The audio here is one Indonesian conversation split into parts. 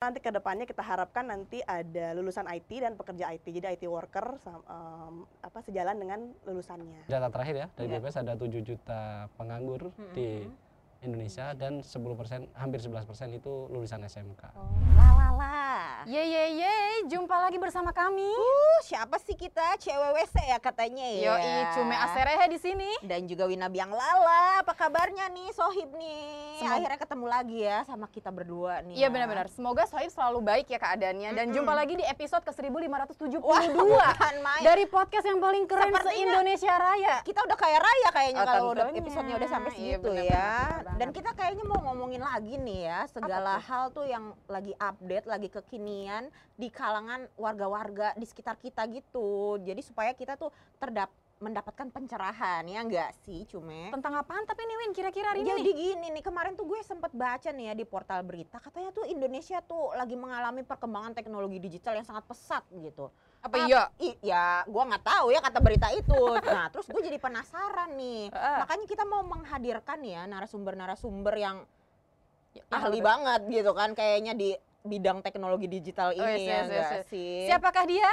Nanti ke depannya kita harapkan nanti ada lulusan IT dan pekerja IT. Jadi IT worker em, apa sejalan dengan lulusannya. Data terakhir ya dari Iya. BPS ada 7 juta penganggur di Indonesia dan 10% hampir 11% itu lulusan SMK. Ye ye ye, jumpa lagi bersama kami. Uh, siapa sih kita? CWWC ya katanya ya. Yoi, Cume Aserehe di sini. Dan juga Wina Biang Lala. Apa kabarnya nih Sohib nih? Semoga- Akhirnya ketemu lagi ya sama kita berdua nih. Iya ya. benar-benar. Semoga Sohib selalu baik ya keadaannya dan Mm-mm. jumpa lagi di episode ke-1572 Wah, bukan main. dari podcast yang paling keren se-Indonesia Raya. kita udah kaya raya kayaknya Oh, kalau udah episodenya udah sampai Iya, segitu benar, ya. Dan kita kayaknya mau ngomongin lagi nih ya segala hal tuh yang lagi update, lagi kekinian di kalangan warga-warga di sekitar kita gitu. Jadi supaya kita tuh terdap mendapatkan pencerahan ya enggak sih Cume? Tentang apaan tapi nih Win kira-kira hari ini? Jadi gini nih kemarin tuh gue sempet baca nih ya di portal berita katanya tuh Indonesia tuh lagi mengalami perkembangan teknologi digital yang sangat pesat gitu. Apa iya? I, ya gue nggak tahu ya kata berita itu. Nah terus gue jadi penasaran nih. Heeh. Makanya kita mau menghadirkan ya narasumber-narasumber yang Ya, ahli betul. banget gitu kan kayaknya di bidang teknologi digital Oh, ini yes, ya yes, yes. sih? Siapakah dia?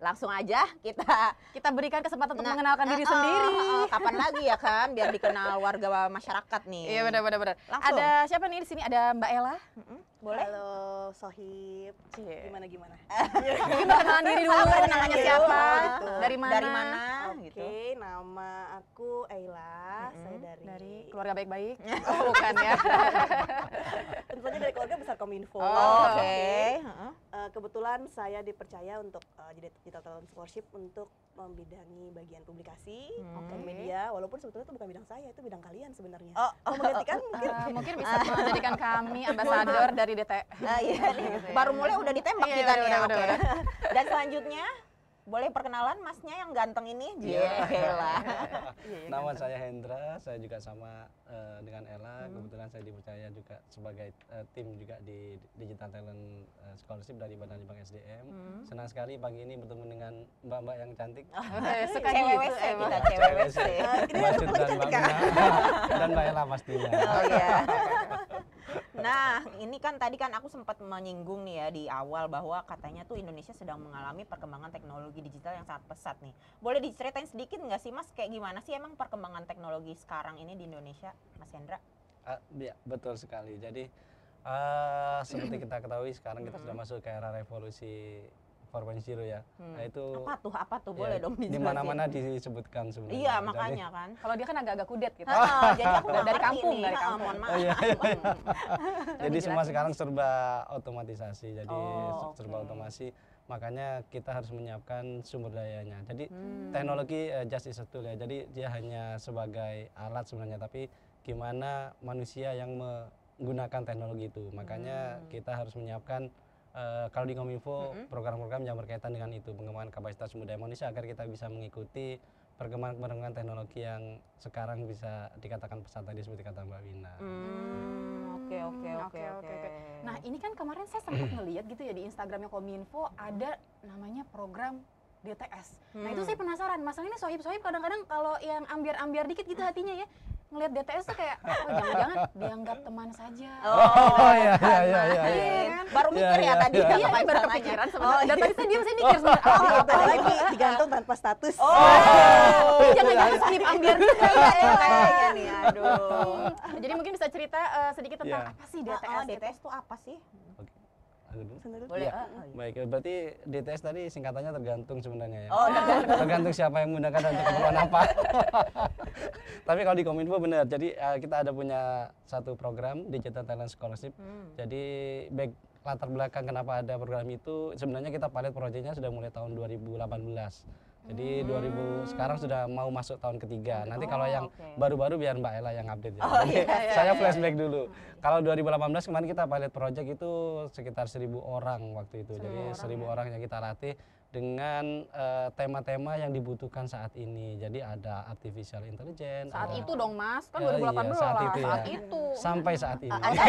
Langsung aja kita Kita berikan kesempatan untuk Nah, mengenalkan diri eh, eh, sendiri. eh, kapan lagi ya kan biar dikenal warga masyarakat nih. Iya benar-benar. benar. Langsung. Ada siapa nih di sini? Ada Mbak Ella. Mm-mm, Boleh? Halo Sohib. Cie. Gimana gimana? Mungkin perkenalan diri dulu, Apa namanya siapa, Oh, gitu. dari mana? Dari mana? Oke, gitu. nama aku Eila. Saya Mm-mm. dari, Dari keluarga baik-baik. Oh, bukan ya. tentu saja dari keluarga besar Kominfo. Oh, Oke. oke. Eh, kebetulan saya dipercaya untuk eh, jadi digital talent scholarship untuk membidangi bagian publikasi Hmm. dan media walaupun sebetulnya itu bukan bidang saya itu bidang kalian sebenarnya Oh, mau menggantikan mungkin Eh, mungkin bisa menjadikan kami ambasador dari DT. Ah, iya. Gitu ya. Baru mulai udah ditembak Iya, kita bener, nih. oke. bener, Dan selanjutnya boleh perkenalan masnya yang ganteng ini? Iya. Gila. Iya, Nama saya Hendra, saya juga sama eh, dengan Ella. Hmm. Kebetulan saya dipercaya juga sebagai eh, tim juga di Digital Talent eh, Scholarship dari Badan Libang SDM. Hmm. Senang sekali pagi ini bertemu dengan mbak-mbak yang cantik. Eh, Suka CWWC gitu kita ini Mbak Cut dan Mbak. Mina. dan Mbak Ella pastinya. Oh iya. Nah, ini kan tadi kan aku sempat menyinggung nih ya di awal bahwa katanya tuh Indonesia sedang mengalami perkembangan teknologi digital yang sangat pesat nih. Boleh diceritain sedikit nggak sih Mas kayak gimana sih emang perkembangan teknologi sekarang ini di Indonesia, Mas Hendra? Ya, betul sekali. Jadi eh, seperti kita ketahui sekarang kita sudah masuk ke era revolusi 4.0 ya. Hmm. Nah, itu Apa tuh? Apa tuh? ya, Boleh dong di mana-mana disebutkan sebenarnya. Iya, Jadi- makanya kan. Kalau dia kan agak-agak kudet gitu. Ah, jadi aku Dari kampung, nih. dari kampung. mohon maaf. Oh, iya, iya, iya. Jadi semua sekarang serba otomatisasi. Jadi Oh, serba otomasi. Makanya kita harus menyiapkan sumber dayanya. Jadi Hmm. teknologi eh, just is a tool ya. Jadi dia hanya sebagai alat sebenarnya, tapi gimana manusia yang menggunakan teknologi itu. Makanya Hmm. kita harus menyiapkan eh, kalau di Kominfo program-program yang berkaitan dengan itu pengembangan kapasitas daya manusia agar kita bisa mengikuti perkembangan-perkembangan teknologi yang sekarang bisa dikatakan pesat tadi seperti kata Mbak Wina. Hmm, oke oke Hmm, oke oke. Nah ini kan kemarin saya sempat ngeliat gitu ya di Instagramnya Kominfo ada namanya program DTS. Nah itu Hmm. saya penasaran, masalah ini sohib-sohib kadang-kadang kalau yang ambiar-ambiar dikit gitu hatinya ya ngelihat DTS tuh kayak oh jangan-jangan dianggap teman saja. Oh, iya, iya, iya, iya, iya. Iya, Baru Iya, mikir ya iya, tadi iya. apa Iya, baru kepikiran Oh, sebenarnya. Dan iya. tadi saya diam saya mikir sebenarnya. Oh, Oh, apa lagi digantung tanpa status. Oh, jangan-jangan skip ambiar juga. Iya, kayaknya nih, aduh. Jadi mungkin bisa cerita eh, sedikit tentang Iya. apa sih DTS, DTS? DTS itu apa sih? Sendiri. Boleh. Iya. Baik, berarti DTS tadi singkatannya tergantung sebenarnya ya. Oh, tergantung. tergantung siapa yang menggunakan dan untuk keperluan apa. Tapi kalau di Kominfo benar, jadi eh, kita ada punya satu program Digital Talent Scholarship. Hmm. Jadi back latar belakang kenapa ada program itu sebenarnya kita pilot proyeknya sudah mulai tahun 2018. Jadi 2000 sekarang sudah mau masuk tahun ketiga. Nanti kalau Oh, yang oke. baru-baru biar Mbak Ella yang update ya. Oh, Jadi iya, iya, saya iya. flashback dulu. Kalau 2018 kemarin kita pilot project itu sekitar 1000 orang waktu itu. Jadi 1000 orang yang kita latih dengan eh, tema-tema yang dibutuhkan saat ini. Jadi ada artificial intelligence. Saat ada- itu dong Mas, kan Ya, iya, 2018 saat itu ya. saat itu. sampai saat ini. Anda,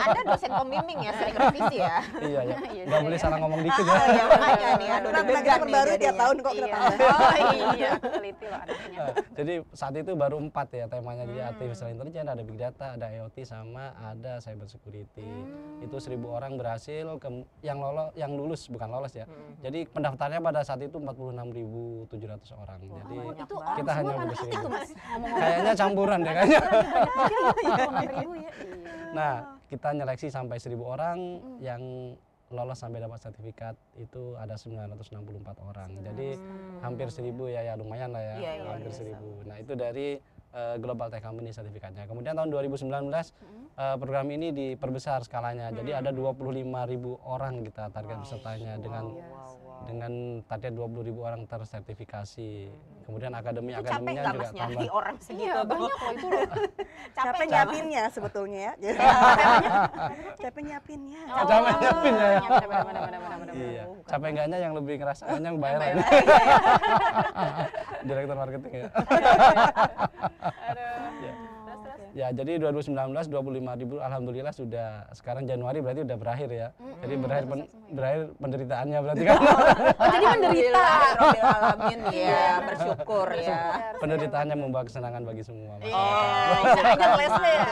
Anda dosen pembimbing ya, sering revisi ya. iya ya. Iya Nggak juga boleh ya. salah ngomong dikit ya. Ah, ya makanya nih, aduh Nah, deg-degan nih perbarui tiap jadinya. tahun kok kita Iya. tambah. Oh iya, teliti loh anaknya. Jadi saat itu baru empat ya temanya jadi Hmm. artificial intelligence ada big data ada IoT sama ada cyber security Hmm. itu seribu orang berhasil ke- yang lolos yang lulus bukan lolos ya Hmm. jadi pendaftarnya pada saat itu 46.700 orang jadi Oh, itu kita hanya itu Mas. Ngomong-ngomong kayaknya campuran deh kayaknya 26 ribu ya. Iya. nah kita nyeleksi sampai 1000 orang Hmm. yang lolos sampai dapat sertifikat itu ada 964 orang. Jadi hampir 1000 ya ya lumayan lah ya Iya, iya, hampir iya. 1000 nah itu dari eh, Global Tech Company sertifikatnya kemudian tahun 2019 Hmm. eh, program ini diperbesar skalanya jadi ada 25.000 orang kita target pesertanya dengan Wow, wow, wow. dengan target 20.000 orang tersertifikasi kemudian akademi Itu capek akademinya juga mas nyari tambah orang segitu Iya, banyak loh itu loh. Capek nggak, Mas? nyiapinnya sebetulnya ya. Capek nyiapinnya. Oh, Capek ya. iya, benar, benar. iya bukan capek enggaknya yang lebih ngerasainnya yang bayar. direktur marketing ya Aduh. Ya. Terus, terus. Ya, jadi 2019 25 ribu alhamdulillah sudah sekarang Januari berarti udah berakhir ya. Jadi berakhir pen- berakhir penderitaannya berarti kan. Oh, jadi menderita. Alamin ya, bersyukur ya. penderitaannya membawa kesenangan bagi semua. Mas. Oh, istilahnya kelasnya ya.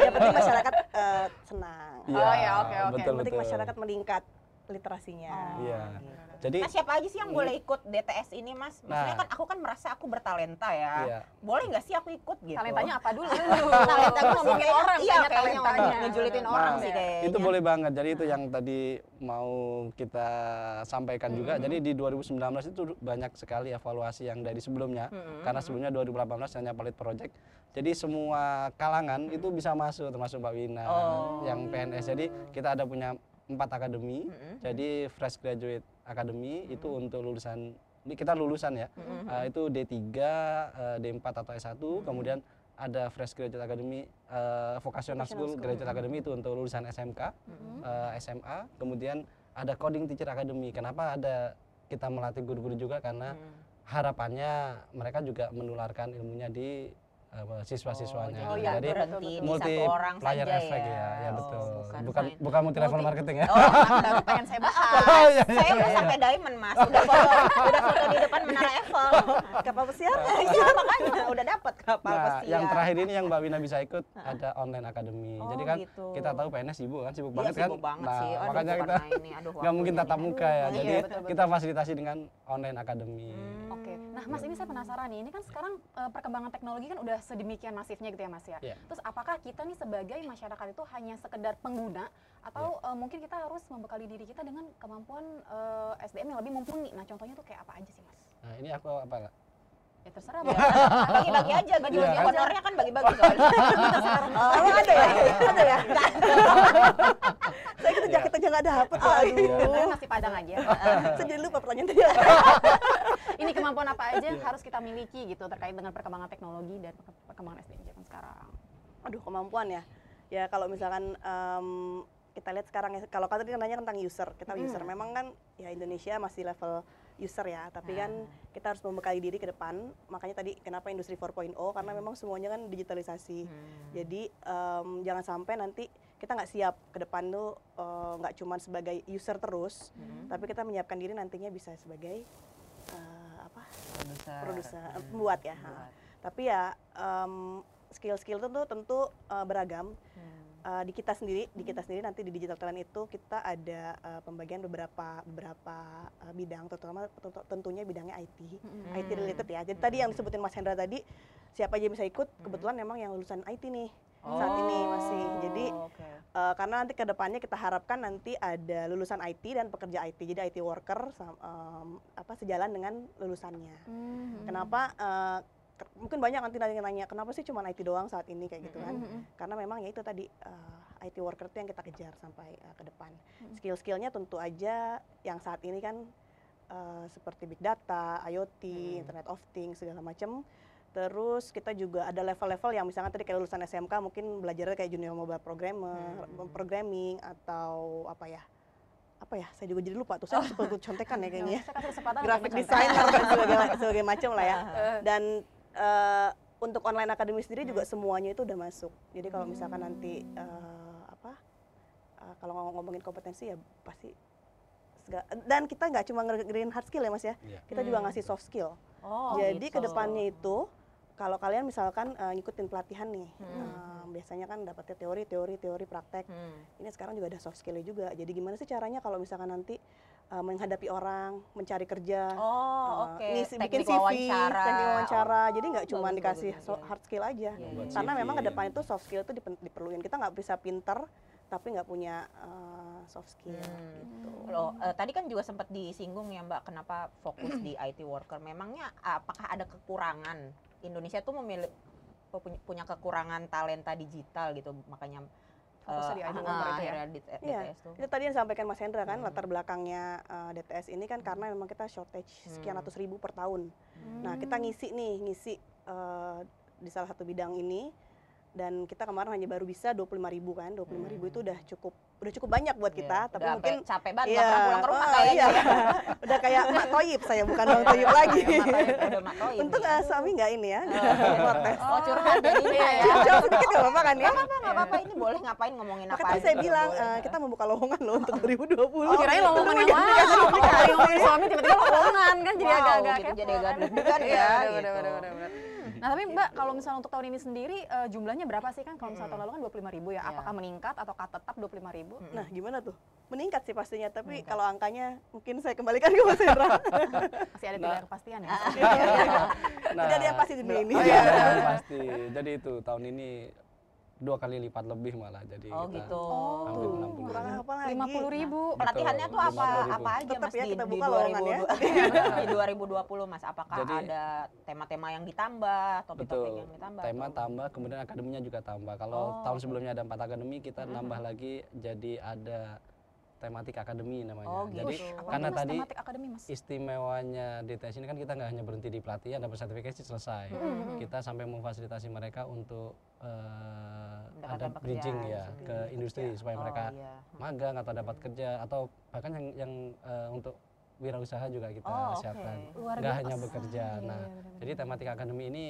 Yang penting masyarakat eh, senang. Iya, Oh, ya, oke, oke. Betul, Yang penting masyarakat meningkat literasinya. Iya. gitu. Jadi Nah, siapa aja sih yang boleh ikut DTS ini, Mas? Maksudnya Nah. kan aku kan merasa aku bertalenta ya. Iya. Boleh nggak sih aku ikut gitu? Talentanya apa dulu? Talenta gue ngomongin kayaknya- orang, iya, kayaknya kayaknya talentanya. ngejulitin Nah, orang sih kayaknya. itu boleh banget. Jadi itu yang tadi mau kita sampaikan juga. Jadi di 2019 itu banyak sekali evaluasi yang dari sebelumnya. Mm-mm. Karena sebelumnya 2018 hanya pilot project. Jadi semua kalangan itu bisa masuk termasuk Mbak Wina Oh. yang PNS. Jadi kita ada punya empat akademi. Mm-mm. Jadi fresh graduate academy itu untuk lulusan kita lulusan ya. Mm-mm. Eh, itu D3, eh, D4 atau S1, kemudian ada fresh graduate academy eh, vocational school, school. graduate academy itu untuk lulusan SMK, eh, SMA, kemudian ada coding teacher academy. Kenapa ada kita melatih guru-guru juga karena Hmm. harapannya mereka juga menularkan ilmunya di siswa-siswanya. Oh, iya, jadi di multi satu orang player saja effect ya. ya, ya Oh, betul. bukan Bukan bukan multi level Multi- marketing ya. Oh, baru pengen saya bahas. Oh, iya, iya, saya udah iya. sampai diamond mas, udah foto, udah foto di depan menara Eiffel. Kapal pesiar? Iya makanya udah dapat kapal Nah, pesiar. yang terakhir ini yang Mbak Wina bisa ikut ada online academy. Oh, Jadi kan gitu. kita tahu PNS sibuk kan, sibuk Iya, banget kan. sibuk banget nah, sih. Aduh, makanya kita nggak mungkin tatap muka ya. Iya, Jadi kita fasilitasi dengan online academy. Hmm. Oke, nah Mas ini saya penasaran nih, ini kan sekarang eh, perkembangan teknologi kan udah sedemikian masifnya gitu ya Mas ya. Iya. Terus apakah kita nih sebagai masyarakat itu hanya sekedar pengguna atau Iya. eh, mungkin kita harus membekali diri kita dengan kemampuan eh, SDM yang lebih mumpuni? Nah contohnya tuh kayak apa aja sih Mas? Nah, ini aku apa? Ya terserah. Ya, bagi-bagi aja, bagi-bagi Iya, kan? honornya kan bagi-bagi soalnya. Oh, emang ada ya? Ada ya? Saya kita jaket aja nggak dapet. Sebenarnya Aduh. nasi padang aja. Saya jadi lupa pertanyaan tadi. kemampuan apa aja yang harus kita miliki gitu terkait dengan perkembangan teknologi dan perke- perkembangan SDM zaman sekarang. Aduh, kemampuan ya. Ya kalau misalkan em, kita lihat sekarang ya, kalau tadi kan nanya tentang user, kita Mm. user. Memang kan ya Indonesia masih level user ya, tapi kan Ah. kita harus membekali diri ke depan. Makanya tadi kenapa industri 4.0 karena memang semuanya kan digitalisasi. Hmm. Jadi em, jangan sampai nanti kita nggak siap ke depan tuh eh, nggak cuma sebagai user terus, Hmm. tapi kita menyiapkan diri nantinya bisa sebagai eh, Produser. produser, Hmm. pembuat ya. Pembuat. Tapi ya em, skill-skill itu tuh tentu eh, beragam. Hmm. Eh, di kita sendiri, di kita sendiri nanti di digital talent itu kita ada eh, pembagian beberapa beberapa eh, bidang, terutama tentu- tentunya bidangnya IT. Hmm. IT related ya. Jadi tadi yang disebutin Mas Hendra tadi, siapa aja bisa ikut, kebetulan memang yang lulusan IT nih saat ini masih. Jadi Oh, oke. eh, karena nanti ke depannya kita harapkan nanti ada lulusan IT dan pekerja IT. Jadi IT worker em, apa sejalan dengan lulusannya. Hmm. Kenapa ke- mungkin banyak nanti nanya, nanya kenapa sih cuma IT doang saat ini kayak gitu kan? Hmm. Karena memang ya itu tadi eh, IT worker itu yang kita kejar sampai eh, ke depan. Hmm. Skill-skillnya tentu aja yang saat ini kan eh, seperti big data, IoT, Hmm. Internet of Things segala macam. Terus kita juga ada level-level yang misalnya tadi kayak lulusan SMK mungkin belajarnya kayak junior mobile programmer, Hmm. programming atau apa ya? Apa ya? Saya juga jadi lupa tuh. Saya seperti contekan ya kayaknya. Ya graphic designer dan macam lah ya. Dan eh, untuk online academy sendiri juga semuanya itu udah masuk. Jadi kalau misalkan nanti eh, apa eh, kalau ngomong- ngomongin kompetensi ya pasti sega- dan kita nggak cuma ngerin hard skill ya mas ya. Iya. kita juga Hmm. ngasih soft skill. Oh, jadi gitu. ke depannya itu kalau kalian misalkan eh, ngikutin pelatihan nih Hmm. eh, biasanya kan dapatnya teori teori teori praktek Hmm. ini sekarang juga ada soft skillnya juga jadi gimana sih caranya kalau misalkan nanti uh, menghadapi orang mencari kerja Oh, uh, ngisi Teknik bikin CV wawancara. teknik wawancara jadi nggak Oh, cuma bagus, dikasih bagus, so- hard skill aja Buat iya. karena memang ke depan itu soft skill itu diperluin kita nggak bisa pinter tapi nggak punya uh, soft skill Hmm. gitu Loh, eh, tadi kan juga sempat disinggung ya Mbak, kenapa fokus di IT worker? Memangnya apakah ada kekurangan? Indonesia tuh memilih punya- kekurangan talenta digital gitu, makanya Fokusnya eh, di ah, itu ya? Iya. Tuh. itu tadi yang disampaikan Mas Hendra kan Hmm. latar belakangnya uh, DTS ini kan karena memang kita shortage sekian Hmm. ratus ribu per tahun Nah, kita ngisi nih, ngisi eh, di salah satu bidang ini dan kita kemarin hanya baru bisa 25.000 ribu kan, 25.000 ribu itu udah cukup udah cukup banyak buat Iya, kita, tapi udah mungkin capek banget nggak pernah pulang ke rumah oh, kayaknya. iya. udah kayak Mak Toyib saya bukan Bang Toyib lagi. Iya, Toyib, udah Mak Toyib Untung eh, suami nggak ini ya, Oh, protes. Oh, curhat jadinya ya. Jawab sedikit nggak apa-apa kan ya? Nggak apa-apa, nggak apa-apa. Ini boleh ngapain ngomongin apa aja saya bilang eh, kita membuka lowongan loh untuk 2020. Oh, kirain lowongan yang ngomongin suami tiba-tiba lowongan kan jadi agak-agak gitu, jadi agak kan. deg-degan Iya, ya, Nah tapi Mbak kalau misalnya untuk tahun ini sendiri eh, jumlahnya berapa sih kan kalau misalnya tahun lalu kan 25 ribu ya Iya. apakah meningkat atau tetap 25 ribu? Mm-mm. Nah, gimana tuh? Meningkat sih pastinya, tapi Meningkat. kalau angkanya mungkin saya kembalikan ke Mas Hendra. Masih ada Nah. tidak kepastian ya? Nah, Tidak ada yang pasti di dunia ini. Oh, iya, iya, pasti. Jadi itu tahun ini dua kali lipat lebih malah. Jadi Oh kita gitu. hampir Tuh, 60 kurang ribu. apa lagi? 50 ribu. Pelatihannya tuh apa 50.000. apa aja Tetap Mas ya di, kita di buka ya. 2020 di 2020 Mas? Apakah Jadi- ada tema-tema yang ditambah, topik-topik Betul. yang ditambah? Tema atau- tambah, kemudian akademinya juga tambah. Kalau Oh, tahun sebelumnya ada empat akademi, kita nambah lagi jadi ada tematik akademi namanya. Oh, gitu. Jadi Apa karena Apa mas tadi akademi mas? istimewanya DTS ini kan kita nggak hanya berhenti di pelatihan, dapat sertifikasi selesai. Mm-mm. Kita sampai memfasilitasi mereka untuk Mendapatkan ada bridging ya sendiri. ke industri supaya Oh, mereka iya. magang atau dapat kerja atau bahkan yang yang eh, untuk wirausaha juga kita Oh, siapkan. Luar Nggak hanya bekerja. Iya, Nah, iya. Jadi tematik akademi ini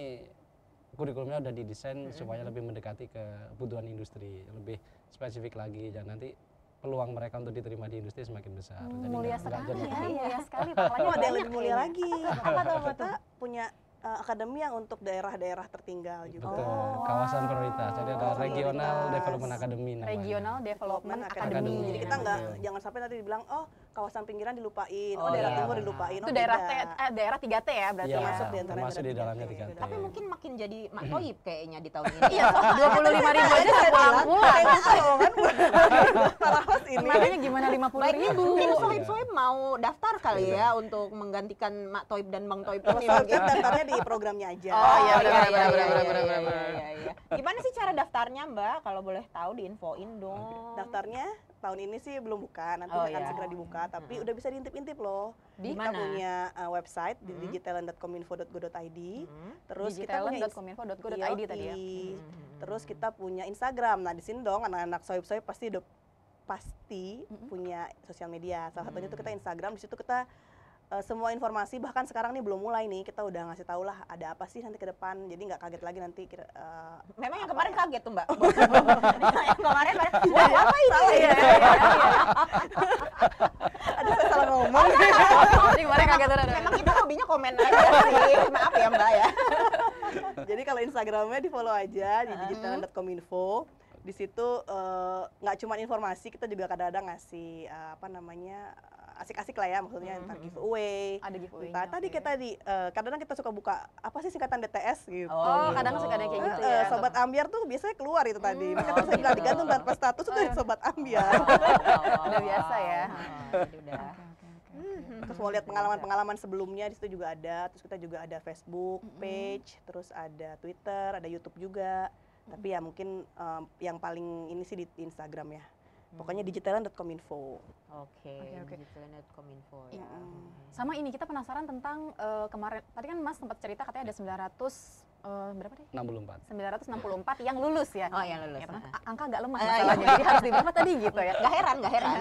kurikulumnya udah didesain supaya lebih mendekati ke kebutuhan industri, lebih spesifik lagi dan nanti peluang mereka untuk diterima di industri semakin besar. Hmm, Jadi mulia nggak sekali ya, Iya. mulia sekali. Oh, Pahalanya ada yang banyak lebih mulia lagi. Apa tuh? Kita punya uh, akademi yang untuk daerah-daerah tertinggal juga. Betul, Oh. kawasan prioritas. Jadi ada Kawasan Regional prioritas. Development Academy namanya. Regional Development Academy. Academy. Jadi kita nggak jangan sampai nanti dibilang oh kawasan pinggiran dilupain, oh, Oh, daerah iya. timur dilupain. Itu oh, daerah T, eh, daerah 3T ya berarti Iya, ya. termasuk di antara termasuk di dalamnya tiga T. 3T. Tapi mungkin makin jadi Mak Toyib kayaknya di tahun ini. Iya, 25 ribu aja saya pulang-pulang. Host ini. Makanya gimana 50 Baik, ribu? mungkin Iya. Sohib-Sohib mau daftar kali ya untuk menggantikan Mak Toib dan Bang Toib ini Soalnya mungkin. daftarnya di programnya aja. Oh, iya, benar, iya, benar, iya, benar, iya, benar, iya, benar, iya, benar. iya, iya. Gimana sih cara daftarnya Mbak? Kalau boleh tahu diinfoin dong. Daftarnya tahun ini sih belum buka, nanti Oh, akan iya. segera dibuka, tapi Mm-mm. udah bisa diintip-intip loh. Di Kita mana? punya uh, website di digitalent.kominfo.go.id. Hmm. Terus kita punya Digitaland.kominfo.go.id tadi ya. Hmm. Terus kita punya Instagram. Nah, di sini dong anak-anak soib-soib pasti udah pasti punya sosial media. Salah satunya itu kita. Instagram. Di situ kita uh, semua informasi bahkan sekarang nih belum mulai nih kita udah ngasih tahu lah ada apa sih nanti ke depan. Jadi nggak kaget lagi nanti kira uh, Memang yang kemarin ya? kaget tuh Mbak. yang kemarin wah apa ini? salah ya. Aduh saya salah ngomong. Jadi kemarin kaget. Memang kita hobinya komen aja sih. Maaf ya Mbak ya. Jadi kalau Instagramnya di follow aja di digital.kominfo. Di situ eh, nggak cuma informasi, kita juga kadang-kadang ngasih eh, apa namanya asik-asik lah ya, maksudnya Mm, entar mm, mm. giveaway. Ada giveaway. Tadi kayak tadi, eh, kadang-kadang kita suka buka apa sih singkatan DTS gitu. Oh, kadang suka ada kayak gitu Eh, ya. sobat ambiar tuh biasanya keluar itu tadi. Hmm, Makanya oh saya bilang digantung tanpa status itu Oh, sobat ambiar. Udah biasa ya. Udah. Oke, oke. Terus mau lihat pengalaman-pengalaman sebelumnya di situ juga ada. Terus kita juga ada Facebook page, terus ada Twitter, ada YouTube juga. Tapi ya mungkin em, yang paling ini sih di Instagram ya. Pokoknya digitalan.kominfo. Oke, Oke, oke. digitalan.kominfo ya. Mm-mm. Sama ini kita penasaran tentang eh, kemarin tadi kan Mas sempat cerita katanya ada 900 eh, berapa deh? 64. 964 yang lulus ya. Oh, yang lulus. Ya? Nah. Angka agak lemah Ah, iya. masalahnya. Jadi harus di berapa tadi gitu ya. Gak heran, gak heran.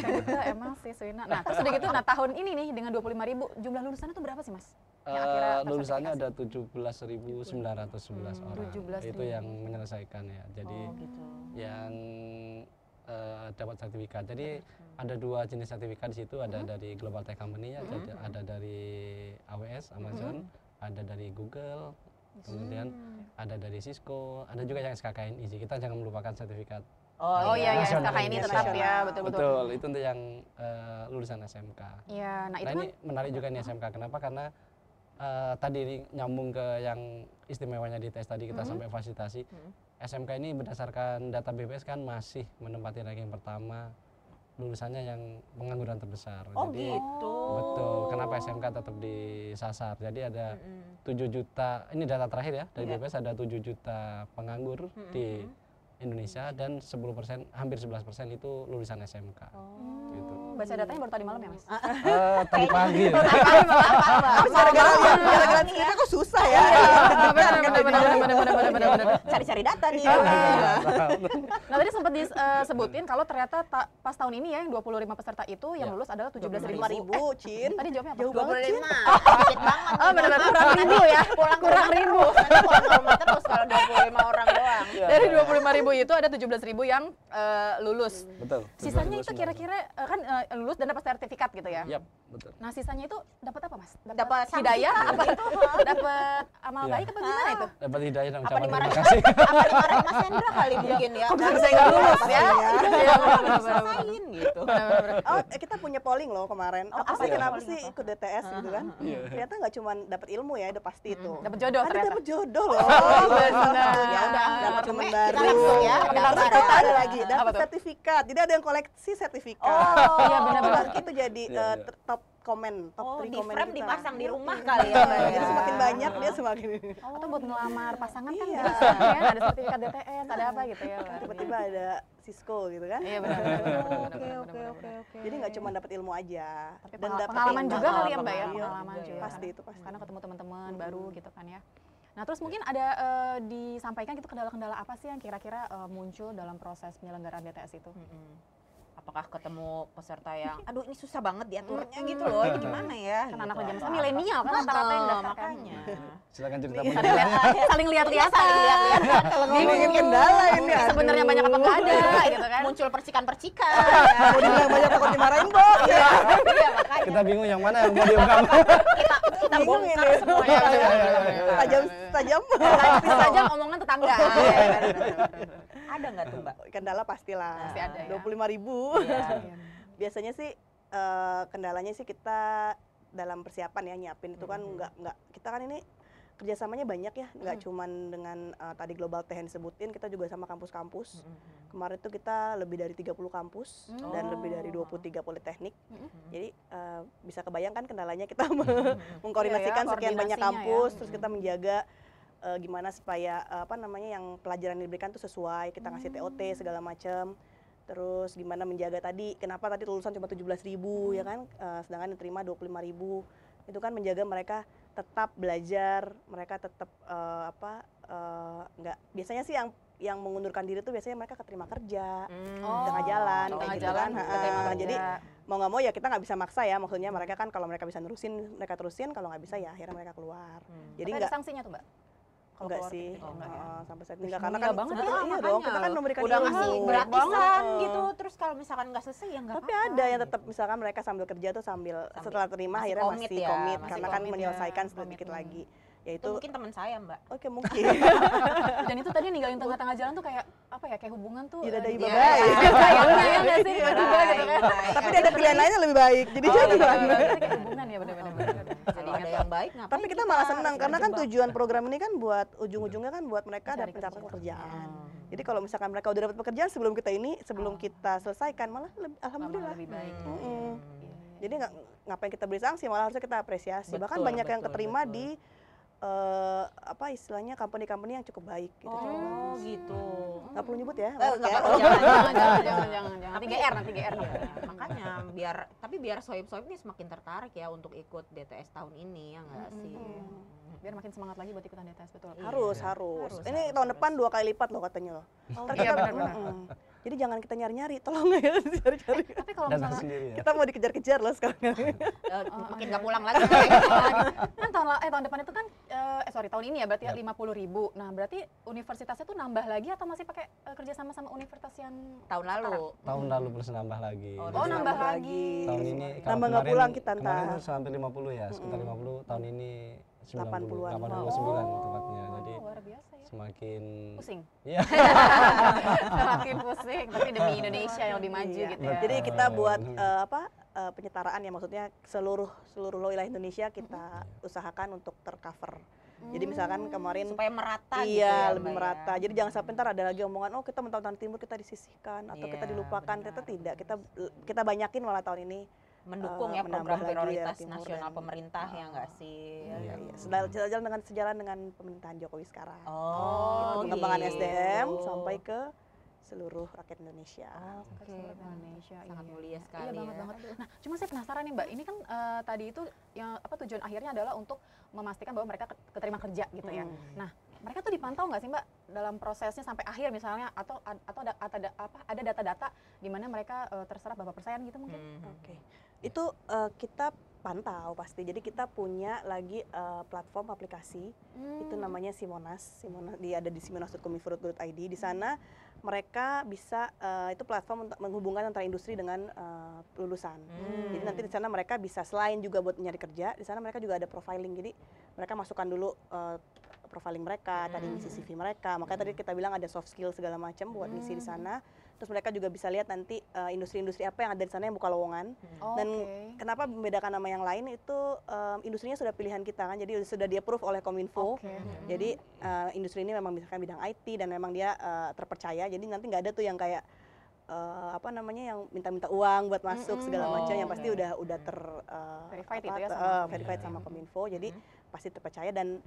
gitu emang sih Suina. Nah, terus udah gitu nah tahun ini nih dengan 25 ribu jumlah lulusannya tuh berapa sih, Mas? Yang akhirnya Eh, lulusannya ada tersertifikasi. 17.911 Hmm, orang. 17.000. Itu yang menyelesaikan ya. Jadi Oh, gitu. yang eh, dapat sertifikat. Jadi ada dua jenis sertifikat di situ, ada dari Global Tech Company, ada, ada dari AWS, Amazon, ada dari Google, kemudian ada dari Cisco, ada juga yang SKKNI. sih. Kita jangan melupakan sertifikat. Oh iya iya, Nasional SKK ini tetap ya, betul betul. Itu untuk yang eh, lulusan SMK. Iya, nah itu Nah kan ini menarik juga nih SMK. Kenapa? Karena eh, tadi nyambung ke yang istimewanya di tes tadi kita sampai fasilitasi. SMK ini berdasarkan data BPS kan masih menempati ranking pertama lulusannya yang pengangguran terbesar. Oh Jadi gitu. betul. Kenapa SMK tetap disasar? Jadi ada Mm-mm. 7 juta. Ini data terakhir ya dari Iya. BPS ada 7 juta penganggur di Indonesia dan 10% hampir 11% itu lulusan SMK. Gitu. Baca datanya baru tadi malam ya, Mas? Eh, tadi pagi. Tapi gara-gara gara-gara cerita kok susah ya. Cari-cari data nih. Nah tadi sempat disebutin kalau ternyata ta- pas tahun ini ya yang 25 peserta itu yang Ya. lulus adalah 17 ribu. 5 ribu, Cin. Tadi jawabnya apa? Jauh banget, Cin. 25. Dikit banget. Oh benar-benar kurang ribu ya. Pulang kurang ribu. terus. Nanti pulang ke rumah terus kalau 25 orang doang. Dari 25 ribu itu ada 17 ribu yang eh, lulus. Betul. Sisanya itu kira-kira eh, kan eh, lulus dan dapat sertifikat gitu ya. Yap, betul. Nah sisanya itu dapat apa mas? Dapat hidayah apa itu? dapat amal Iya. baik apa gimana itu? Dapat hidayah dan Apa ucapan terima dimarahin? kasih. Apa dimarahin Mas Hendra kali mungkin ya? Kok bisa saya nggak lulus ya? Iya. Selesain gitu. Oh, eh, kita punya polling loh kemarin. Oh, apa sih ya? kenapa sih ikut DTS gitu kan? Ternyata nggak cuma dapat ilmu ya, udah pasti itu. Dapat jodoh ternyata. dapat jodoh loh. benar. Ya udah, dapat teman kita baru. ya, kita ya. ada lagi, Apa dapat sertifikat. Jadi ada yang koleksi sertifikat. Oh, iya, benar-benar. Itu jadi ter- top komen, top Oh, 3 di komen frame kita. dipasang di rumah Iya. kali ya, Mbak, ya. Jadi semakin banyak dia semakin Atau buat ngelamar pasangan kan Iya. bisa ya, ada sertifikat DTS, ada apa gitu ya. tiba-tiba ada Cisco gitu kan. Iya benar benar benar, benar, Oke, benar, oke, benar, oke, benar. oke. Jadi nggak cuma dapat ilmu aja, Tapi dan pengalaman juga kali ya Mbak ya, pengalaman juga juga. Pasti itu pasti. Karena ketemu teman-teman baru gitu kan ya. Nah terus mungkin ada eh, disampaikan gitu kendala-kendala apa sih yang kira-kira eh, muncul dalam proses penyelenggaraan DTS itu? Mm-mm. Apakah ketemu peserta yang, aduh ini susah banget diaturnya gitu loh, ini gimana ya? Kan anak gitu, zaman sekarang milenial kan rata-rata yang kan. makanya. Silakan cerita Iya. Saling lihat, saling lihat-lihat, Saling lihat-lihat. Kalau ngomongin kendala ini aduh. Sebenarnya banyak apa enggak ada gitu kan? Muncul percikan-percikan. Mau dibilang banyak takut dimarahin bos. Iya, iya, makanya. Kita bingung yang mana yang mau diungkap. Kita bongkar ini. semuanya. Iya, iya, iya. Tajam tajam. Saja omongan tetangga. Ada nggak tuh mbak? Kendala pastilah. Pasti ada ya. Dua puluh lima ribu. Biasanya sih eh, kendalanya sih kita dalam persiapan ya nyiapin itu kan nggak nggak kita kan ini kerjasamanya banyak ya nggak cuman dengan eh, tadi global teh yang disebutin kita juga sama kampus-kampus. Kemarin tuh kita lebih dari 30 kampus dan lebih dari 23 politeknik. Jadi eh, bisa kebayangkan kendalanya kita mengkoordinasikan Iya ya, sekian banyak ya. kampus terus kita menjaga eh, gimana supaya eh, apa namanya yang pelajaran yang diberikan tuh sesuai kita ngasih TOT segala macam terus gimana menjaga tadi kenapa tadi lulusan cuma 17.000 ribu ya kan? Eh, sedangkan yang terima 25.000 ribu. Itu kan menjaga mereka tetap belajar mereka tetap eh, apa eh, nggak biasanya sih yang yang mengundurkan diri tuh biasanya mereka keterima kerja. Oh, tengah jalan tengah kayak gitu jalan kan. kerja. jadi mau nggak mau ya kita nggak bisa maksa ya. Maksudnya mereka kan kalau mereka bisa nerusin mereka terusin. Kalau nggak bisa ya akhirnya mereka keluar. Jadi Tapi ada nggak sanksinya tuh mbak? Kalau enggak sih gitu, enggak ya? Sampai saat ini enggak karena kan banget ya, iya dong kita kan memberikan Udah ngasih Berat gratisan banget. gitu, terus kalau misalkan nggak selesai ya nggak tapi ada yang tetap misalkan mereka sambil kerja tuh sambil, setelah terima masih akhirnya komit masih ya, komit masih karena kan ya, menyelesaikan sedikit lagi Itu yaitu mungkin teman saya mbak. oke mungkin Dan itu tadi ninggalin tengah-tengah jalan tuh kayak apa ya kayak hubungan tuh. Tidak ada eh, iba iya, baik. iya, iya, iya, iya nggak sih? Iya, Tiba-tiba gitu kan. baik. tapi dia ada pilihan lainnya lebih baik jadi Oh, jangan iya, iya, iya, kayak hubungan ya benar-benar. Kalau ada yang baik ngapain tapi kita malah senang karena kan tujuan program ini kan buat ujung-ujungnya kan buat mereka dapat pencarian pekerjaan. pekerjaan. Hmm. Jadi kalau misalkan mereka udah dapat pekerjaan sebelum kita ini, sebelum Oh. kita selesaikan malah lebih, Malah alhamdulillah. lebih baik. Hmm. Mm-mm. Iya, iya. Jadi nggak ngapain kita beri sanksi, malah harusnya kita apresiasi. Bahkan Betul, banyak yang betul, keterima betul. di eh, apa istilahnya company-company yang cukup baik gitu. cukup Oh bagus. gitu. Nggak perlu nyebut ya. Eh, nggak ya. perlu, jangan, jangan, jangan, jangan, jangan, jangan. Tapi- 3R nanti 3R. Iya, makanya biar tapi biar sohib-sohib ini semakin tertarik ya untuk ikut DTS tahun ini ya nggak sih? Biar makin semangat lagi buat ikutan DTS betul. Harus, Iya. harus. Harus, Ini harus, tahun harus. depan dua kali lipat loh katanya loh. Oh, iya, benar-benar. Jadi jangan kita nyari-nyari, tolong ya nyari-nyari. Tapi kalau misalnya ya Kita mau dikejar-kejar loh sekarang. Eh, Oh, makin iya. nggak pulang lagi. kayaknya. kan tahun la- eh tahun depan itu kan eh eh, sorry tahun ini ya berarti Yap. lima puluh ribu. Nah berarti universitasnya tuh nambah lagi atau masih pakai eh, kerjasama sama universitas yang tahun lalu. tahun lalu plus nambah lagi Oh, oh nambah lagi. tahun ini Nambah kalau nggak pulang kita, kemarin sampai 50 ya sekitar Mm-mm. 50 tahun ini 90 80-an. 89 tepatnya jadi Oh, luar biasa ya. semakin Pusing. Iya. Semakin pusing tapi demi Indonesia yang lebih maju Iya. gitu ya. Jadi kita buat Hmm. eh, apa eh, penyetaraan ya maksudnya seluruh seluruh wilayah Indonesia kita usahakan untuk tercover. Jadi misalkan kemarin supaya merata gitu iya ya, lebih Mbak ya. merata. Jadi jangan sampai ntar ada lagi omongan oh kita mentang timur kita disisihkan atau kita Iya, dilupakan. benar, Ternyata tidak. Kita kita banyakin malah tahun ini. Mendukung eh, ya program lagi prioritas nasional dan- pemerintah ya nggak sih? Iya. Iya, iya. Sedal- Sejalan dengan sejalan dengan pemerintahan Jokowi sekarang. Oh, pengembangan gitu. SDM sampai ke seluruh rakyat Indonesia. Oke, Seluruh Mbak. Indonesia. Sangat iya. mulia sekali Iya banget ya. banget. Nah, cuma saya penasaran nih Mbak, ini kan eh, tadi itu yang apa tujuan akhirnya adalah untuk memastikan bahwa mereka ke- keterima kerja gitu ya. Hmm. Nah, mereka tuh dipantau nggak sih Mbak dalam prosesnya sampai akhir misalnya atau ad- atau ada atau ada apa ada data-data di mana mereka eh, terserap berapa persen gitu mungkin? Hmm. Oke, itu eh, kita pantau pasti. Jadi kita punya lagi eh, platform aplikasi itu Hmm. namanya Simonas. Simonas dia ada di simonas.kominfo.id. Di sana mereka bisa eh, itu platform untuk menghubungkan antara industri dengan eh, lulusan. Hmm. Jadi nanti di sana mereka bisa selain juga buat nyari kerja, di sana mereka juga ada profiling. Jadi mereka masukkan dulu eh, profiling mereka, tadi Hmm. ngisi CV mereka. Makanya tadi kita bilang ada soft skill segala macam buat ngisi di Hmm. sana. Terus mereka juga bisa lihat nanti eh, industri-industri apa yang ada di sana yang buka lowongan. Oh, Dan oke. kenapa membedakan nama yang lain itu em, industrinya sudah pilihan kita kan, jadi sudah di approve oleh Kominfo. Oke. Jadi eh, industri ini memang misalkan bidang IT dan memang dia eh, terpercaya. Jadi nanti nggak ada tuh yang kayak eh, apa namanya yang minta-minta uang buat masuk Mm-mm. segala macam. Yang pasti oke. udah udah ter eh, Verified apa, itu ya sama- eh, verified Iya. sama Kominfo. Jadi Hmm. pasti terpercaya dan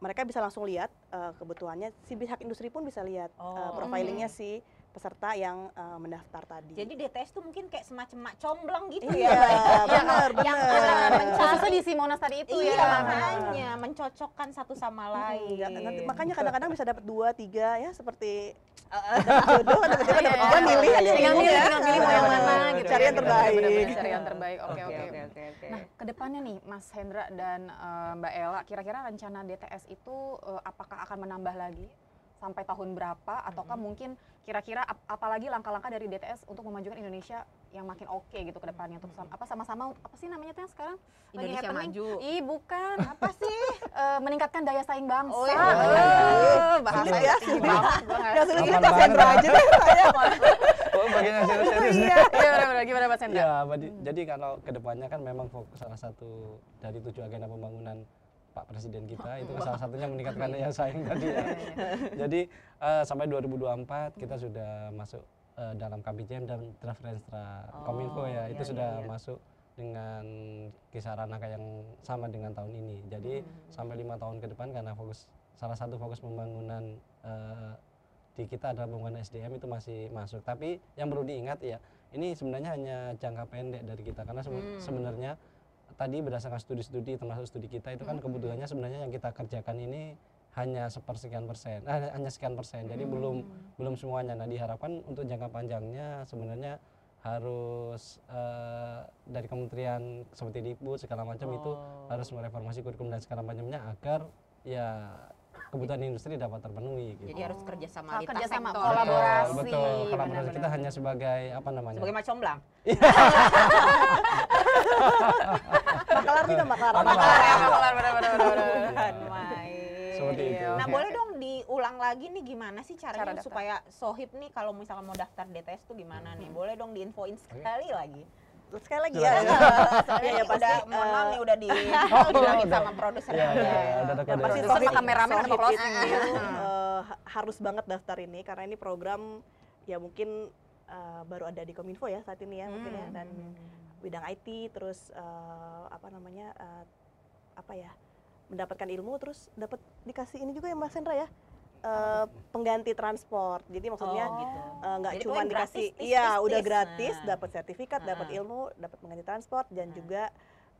mereka bisa langsung lihat eh, kebutuhannya. Si pihak industri pun bisa lihat Oh, profilingnya si peserta yang eh, mendaftar tadi. Jadi DTS tuh mungkin kayak semacam mak comblang gitu iya, ya. benar, yang benar. mencari Khususnya di Simonas tadi itu iya, ya. makanya mencocokkan satu sama lain. Iya, nanti makanya kadang-kadang bisa dapat dua, tiga ya seperti dapat jodoh, dapat jodoh, dapat Iya, tiga, iya. milih aja tinggal bingung milih, ya. tinggal milih mau yang mana gitu. Cari ya, yang gitu. terbaik. Cari yang terbaik. Oke, Oke. Nah, ke depannya nih, Mas Hendra dan eh, Mbak Ella, kira-kira rencana DTS itu eh, apakah akan menambah lagi sampai tahun berapa? Ataukah mungkin kira-kira ap- apalagi langkah-langkah dari DTS untuk memajukan Indonesia yang makin oke gitu ke depannya? Untuk sam- apa sama-sama apa sih namanya tuh yang sekarang? lagi Indonesia happening? maju. Ih, bukan. Apa sih? Eh, meningkatkan daya saing bangsa. Oh, iya. Eh, bahasa ya, tinggi sulit. ini banget. aja deh saya. oh bagian yang serius-serius nih Iya, benar-benar gimana Mas Hendra? Ya, jadi kalau ke depannya kan memang fokus salah satu dari tujuh agenda pembangunan Pak Presiden kita itu kan salah satunya meningkatkan daya saing tadi ya. Jadi eh, sampai 2024 kita sudah masuk eh, dalam KBJM dan draft Renstra Oh, Kominfo ya, iya, itu sudah iya, iya. masuk dengan kisaran angka yang sama dengan tahun ini. Jadi sampai lima tahun ke depan karena fokus salah satu fokus pembangunan eh, di kita adalah pembangunan SDM itu masih masuk. Tapi yang perlu diingat ya, ini sebenarnya hanya jangka pendek dari kita karena Hmm. sebenarnya tadi berdasarkan studi-studi termasuk studi kita itu kan kebutuhannya sebenarnya yang kita kerjakan ini hanya sepersekian persen, eh, hanya sekian persen. Jadi belum belum semuanya. Nah diharapkan untuk jangka panjangnya sebenarnya harus eh, dari kementerian seperti Dikbud segala macam itu Oh. harus mereformasi kurikulum dan segala macamnya agar ya kebutuhan industri dapat terpenuhi gitu. Jadi harus kerjasama Oh, lintas kerjasama, sektor. kolaborasi. betul, betul. Kolaborasi benar-benar. kita hanya sebagai apa namanya? Sebagai mak comblang. Makalar tidak makalar. Makalar. Ya, benar, benar, benar, benar, benar. Bukan main. Seperti itu. Nah, boleh dong diulang lagi nih gimana sih caranya Cara supaya sohib nih kalau misalnya mau daftar DTS tuh gimana nih? Boleh dong diinfoin sekali lagi. Sekali lagi ya. Soalnya ya, ya, udah pasti, mohon maaf eh, nih udah di Oh, sama produser Iya, iya, iya, udah ada Yang kode. pasti Produser sama kameramen itu, eh, harus banget daftar ini karena ini program ya mungkin eh, baru ada di Kominfo ya saat ini ya mungkin ya Hmm. dan bidang IT terus eh, apa namanya eh, apa ya mendapatkan ilmu terus dapat dikasih ini juga ya Mas Hendra ya eh, pengganti transport jadi maksudnya Oh, gitu. nggak Jadi cuma pokoknya gratis, dikasih tis, iya tis, udah tis. gratis Nah. dapat sertifikat dapat Nah. ilmu dapat pengganti transport dan Nah. juga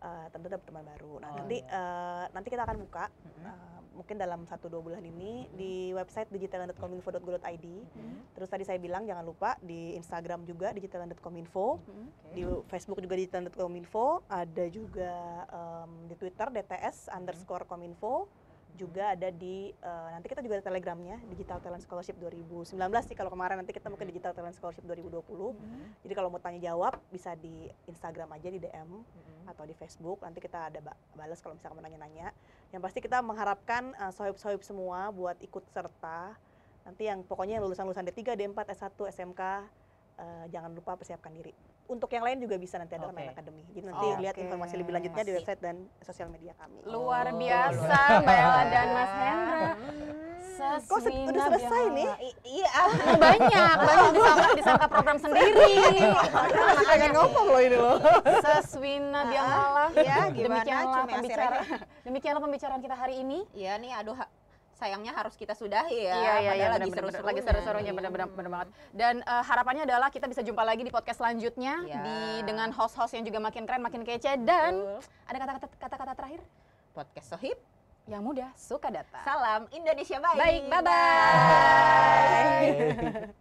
eh, tentu dapat teman baru nah Oh, nanti iya. eh, nanti kita akan buka Mm-mm. eh, mungkin dalam satu dua bulan ini di website digital.kominfo.go.id Mm-mm. terus tadi saya bilang jangan lupa di Instagram juga digital.kominfo Mhm. Oke. di Facebook juga digital.kominfo ada juga em, di Twitter DTS underscore kominfo juga ada di eh, nanti kita juga ada telegramnya Digital Talent Scholarship 2019 sih. Kalau kemarin nanti kita mungkin Digital Talent Scholarship 2020 Mhm. jadi kalau mau tanya jawab bisa di Instagram aja di DM Mhm. atau di Facebook. Nanti kita ada ba- balas kalau misalkan mau nanya-nanya. Yang pasti kita mengharapkan uh, sohib-sohib semua buat ikut serta. Nanti yang pokoknya yang lulusan-lulusan D3, D4, S1, SMK uh, jangan lupa persiapkan diri untuk yang lain juga bisa nanti ada online academy jadi nanti Oke. lihat informasi lebih lanjutnya di website dan sosial media kami Luar Oh, biasa Mbak Ella dan Mas Hendra. Hmm. Kok se- udah selesai nih? I- Iya. Oh, banyak, banyak disangka, disangka program sendiri. Pengen ngomong loh ini loh Seswina Biangala. Ya, gimana? Demikianlah pembicaraan. Demikianlah pembicaraan kita hari ini. Iya nih, aduh sayangnya harus kita sudahi ya. Iya, iya, iya, lagi seru-serunya. lagi seru-serunya, benar-benar benar banget. Dan eh, harapannya adalah kita bisa jumpa lagi di podcast selanjutnya Iya. di dengan host-host yang juga makin keren, makin kece dan Betul. ada kata-kata kata-kata terakhir Podcast Sohib, yang mudah suka data. salam Indonesia baik. Baik, bye-bye. Bye.